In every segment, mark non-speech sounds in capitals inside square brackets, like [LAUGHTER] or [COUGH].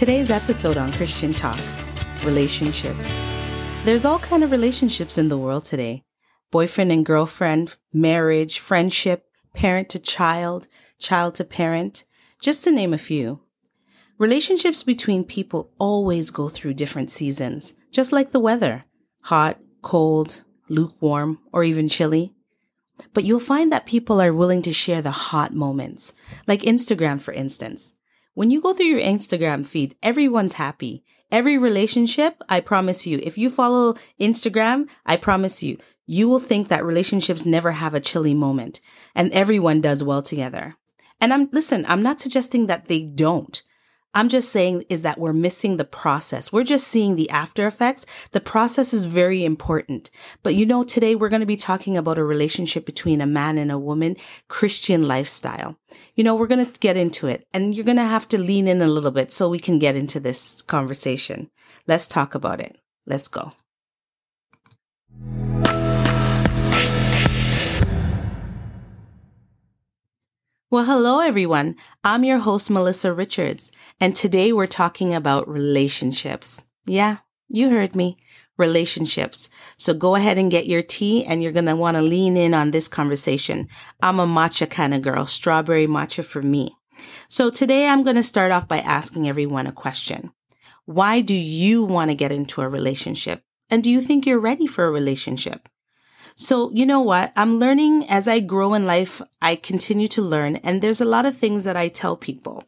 Today's episode on Christian Talk relationships. There's all kind of relationships in the world today. Boyfriend and girlfriend, marriage, friendship, parent to child, child to parent, just to name a few. Relationships between people always go through different seasons, just like the weather. Hot, cold, lukewarm, or even chilly. But you'll find that people are willing to share the hot moments, like Instagram, for instance. When you go through your Instagram feed, everyone's happy. Every relationship, I promise you, if you follow Instagram, I promise you, you will think that relationships never have a chilly moment and everyone does well together. And I'm, listen, I'm not suggesting that they don't. I'm just saying is that we're missing the process. We're just seeing the after effects. The process is very important. But you know, today we're going to be talking about a relationship between a man and a woman, Christian lifestyle. You know, we're going to get into it and you're going to have to lean in a little bit so we can get into this conversation. Let's talk about it. Let's go. Well, hello everyone. I'm your host, Melissa Richards, and today we're talking about relationships. Yeah, you heard me. Relationships. So go ahead and get your tea and you're going to want to lean in on this conversation. I'm a matcha kind of girl, strawberry matcha for me. So today I'm going to start off by asking everyone a question. Why do you want to get into a relationship? And do you think you're ready for a relationship? So, you know what? I'm learning as I grow in life. I continue to learn and there's a lot of things that I tell people.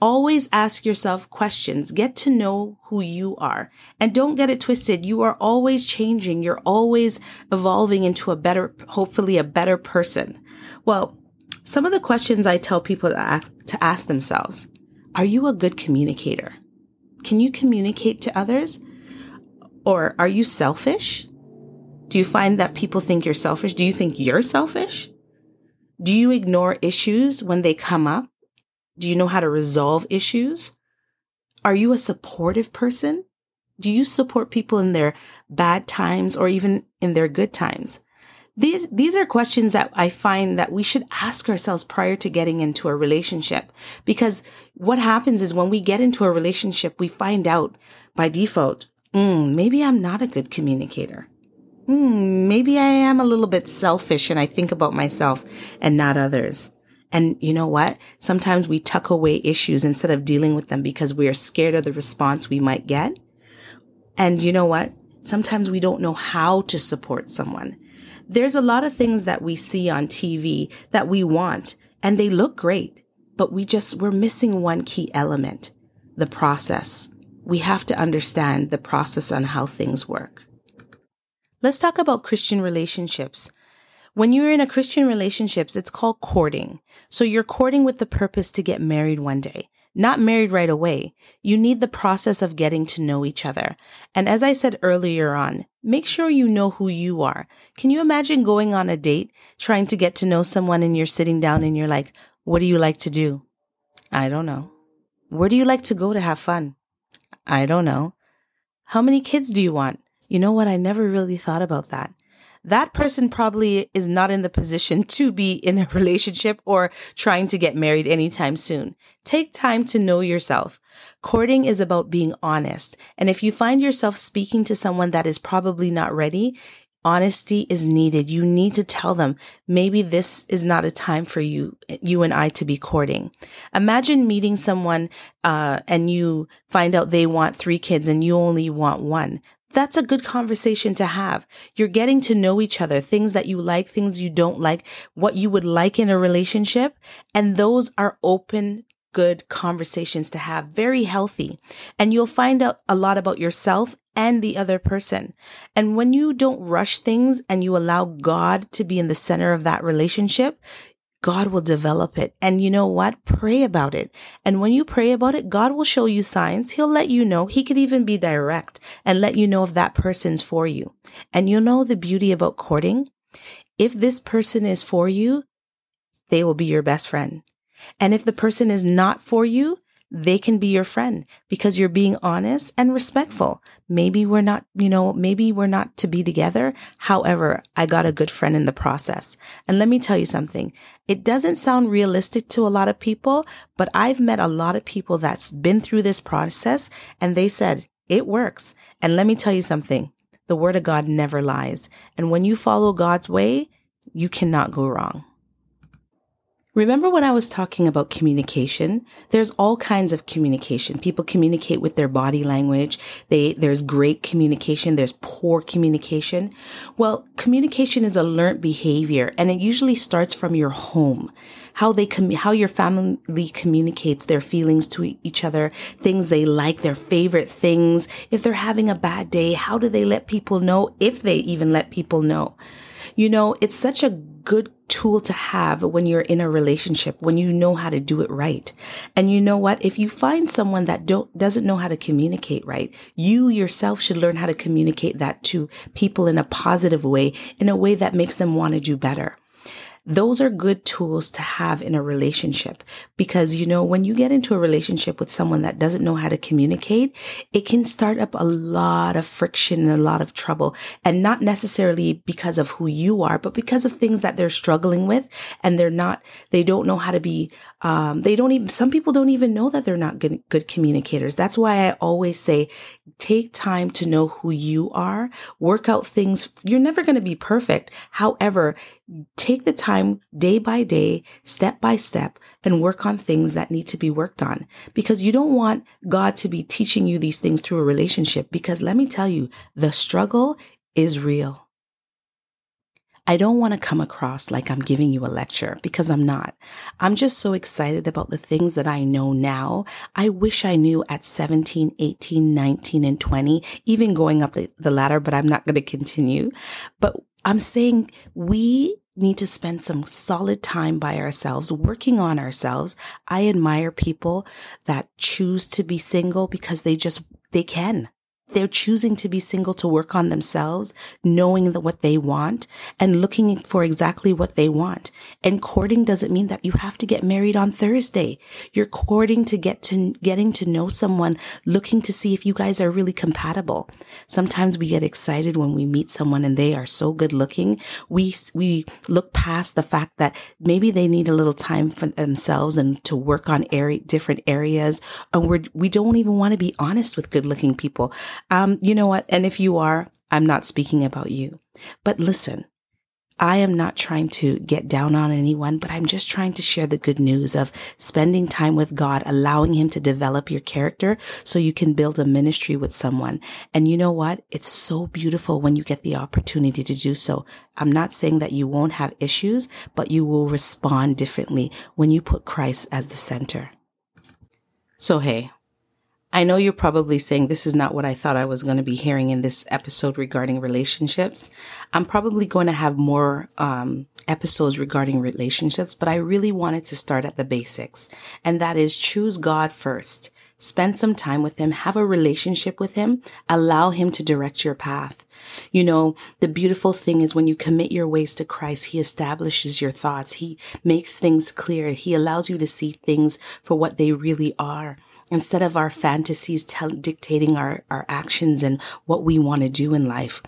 Always ask yourself questions. Get to know who you are and don't get it twisted. You are always changing. You're always evolving into a better, hopefully a better person. Well, some of the questions I tell people to ask, to ask themselves. Are you a good communicator? Can you communicate to others? Or are you selfish? Do you find that people think you're selfish? Do you think you're selfish? Do you ignore issues when they come up? Do you know how to resolve issues? Are you a supportive person? Do you support people in their bad times or even in their good times? These, these are questions that I find that we should ask ourselves prior to getting into a relationship. Because what happens is when we get into a relationship, we find out by default, mm, maybe I'm not a good communicator hmm, maybe I am a little bit selfish and I think about myself and not others. And you know what? Sometimes we tuck away issues instead of dealing with them because we are scared of the response we might get. And you know what? Sometimes we don't know how to support someone. There's a lot of things that we see on TV that we want and they look great, but we just, we're missing one key element, the process. We have to understand the process on how things work. Let's talk about Christian relationships. When you're in a Christian relationships, it's called courting. So you're courting with the purpose to get married one day. Not married right away. You need the process of getting to know each other. And as I said earlier on, make sure you know who you are. Can you imagine going on a date, trying to get to know someone and you're sitting down and you're like, what do you like to do? I don't know. Where do you like to go to have fun? I don't know. How many kids do you want? You know what? I never really thought about that. That person probably is not in the position [LAUGHS] to be in a relationship or trying to get married anytime soon. Take time to know yourself. Courting is about being honest. And if you find yourself speaking to someone that is probably not ready, honesty is needed. You need to tell them maybe this is not a time for you, you and I to be courting. Imagine meeting someone, uh, and you find out they want three kids and you only want one that's a good conversation to have. You're getting to know each other, things that you like, things you don't like, what you would like in a relationship. And those are open, good conversations to have, very healthy. And you'll find out a lot about yourself and the other person. And when you don't rush things and you allow God to be in the center of that relationship, God will develop it. And you know what? Pray about it. And when you pray about it, God will show you signs. He'll let you know. He could even be direct and let you know if that person's for you. And you know the beauty about courting? If this person is for you, they will be your best friend. And if the person is not for you, they can be your friend because you're being honest and respectful. Maybe we're not, you know, maybe we're not to be together. However, I got a good friend in the process. And let me tell you something. It doesn't sound realistic to a lot of people, but I've met a lot of people that's been through this process and they said it works. And let me tell you something. The word of God never lies. And when you follow God's way, you cannot go wrong. Remember when I was talking about communication? There's all kinds of communication. People communicate with their body language. They, there's great communication. There's poor communication. Well, communication is a learned behavior and it usually starts from your home. How they, com- how your family communicates their feelings to each other, things they like, their favorite things. If they're having a bad day, how do they let people know if they even let people know? You know, it's such a good tool to have when you're in a relationship, when you know how to do it right. And you know what? If you find someone that don't, doesn't know how to communicate right, you yourself should learn how to communicate that to people in a positive way, in a way that makes them want to do better. Those are good tools to have in a relationship because, you know, when you get into a relationship with someone that doesn't know how to communicate, it can start up a lot of friction and a lot of trouble and not necessarily because of who you are, but because of things that they're struggling with and they're not, they don't know how to be, um, they don't even, some people don't even know that they're not good, good communicators. That's why I always say, take time to know who you are, work out things. You're never going to be perfect. However, take the time day by day, step by step, and work on things that need to be worked on. Because you don't want God to be teaching you these things through a relationship. Because let me tell you, the struggle is real. I don't want to come across like I'm giving you a lecture because I'm not. I'm just so excited about the things that I know now. I wish I knew at 17, 18, 19, and 20, even going up the, the ladder, but I'm not going to continue. But I'm saying we need to spend some solid time by ourselves, working on ourselves. I admire people that choose to be single because they just, they can. They're choosing to be single to work on themselves, knowing that what they want and looking for exactly what they want. And courting doesn't mean that you have to get married on Thursday. You're courting to get to getting to know someone, looking to see if you guys are really compatible. Sometimes we get excited when we meet someone and they are so good looking. We, we look past the fact that maybe they need a little time for themselves and to work on area, different areas. And we're, we don't even want to be honest with good looking people. Um, you know what? And if you are, I'm not speaking about you. But listen, I am not trying to get down on anyone, but I'm just trying to share the good news of spending time with God, allowing Him to develop your character so you can build a ministry with someone. And you know what? It's so beautiful when you get the opportunity to do so. I'm not saying that you won't have issues, but you will respond differently when you put Christ as the center. So, hey, I know you're probably saying this is not what I thought I was going to be hearing in this episode regarding relationships. I'm probably going to have more um, episodes regarding relationships, but I really wanted to start at the basics, and that is choose God first. Spend some time with him, have a relationship with him, allow him to direct your path. You know, the beautiful thing is when you commit your ways to Christ, he establishes your thoughts. He makes things clear. He allows you to see things for what they really are instead of our fantasies tell, dictating our, our actions and what we want to do in life.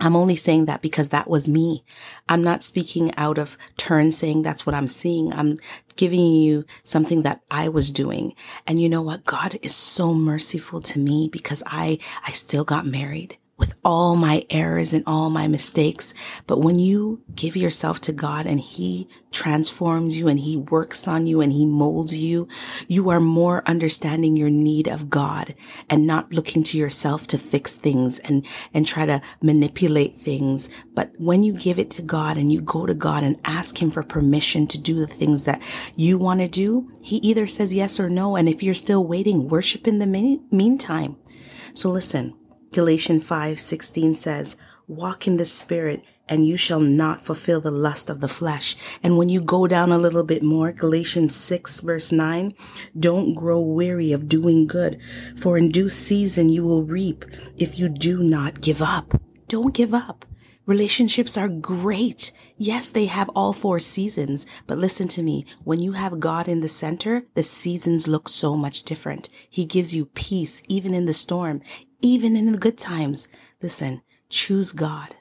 I'm only saying that because that was me. I'm not speaking out of turn saying that's what I'm seeing. I'm giving you something that I was doing. And you know what? God is so merciful to me because I, I still got married with all my errors and all my mistakes. But when you give yourself to God and He transforms you and He works on you and He molds you, you are more understanding your need of God and not looking to yourself to fix things and, and try to manipulate things. But when you give it to God and you go to God and ask Him for permission to do the things that you want to do, He either says yes or no. And if you're still waiting, worship in the meantime. So listen, Galatians 5:16 says, "Walk in the spirit and you shall not fulfill the lust of the flesh." And when you go down a little bit more, Galatians 6 verse 9, "Don't grow weary of doing good, for in due season you will reap if you do not give up." Don't give up. Relationships are great. Yes, they have all four seasons, but listen to me. When you have God in the center, the seasons look so much different. He gives you peace, even in the storm, even in the good times. Listen, choose God.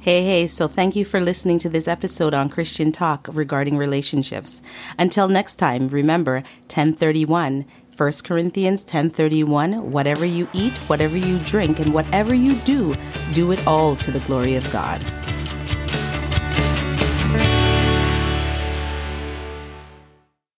Hey, hey, so thank you for listening to this episode on Christian Talk regarding relationships. Until next time, remember 1031 1 Corinthians 10:31 Whatever you eat, whatever you drink, and whatever you do, do it all to the glory of God.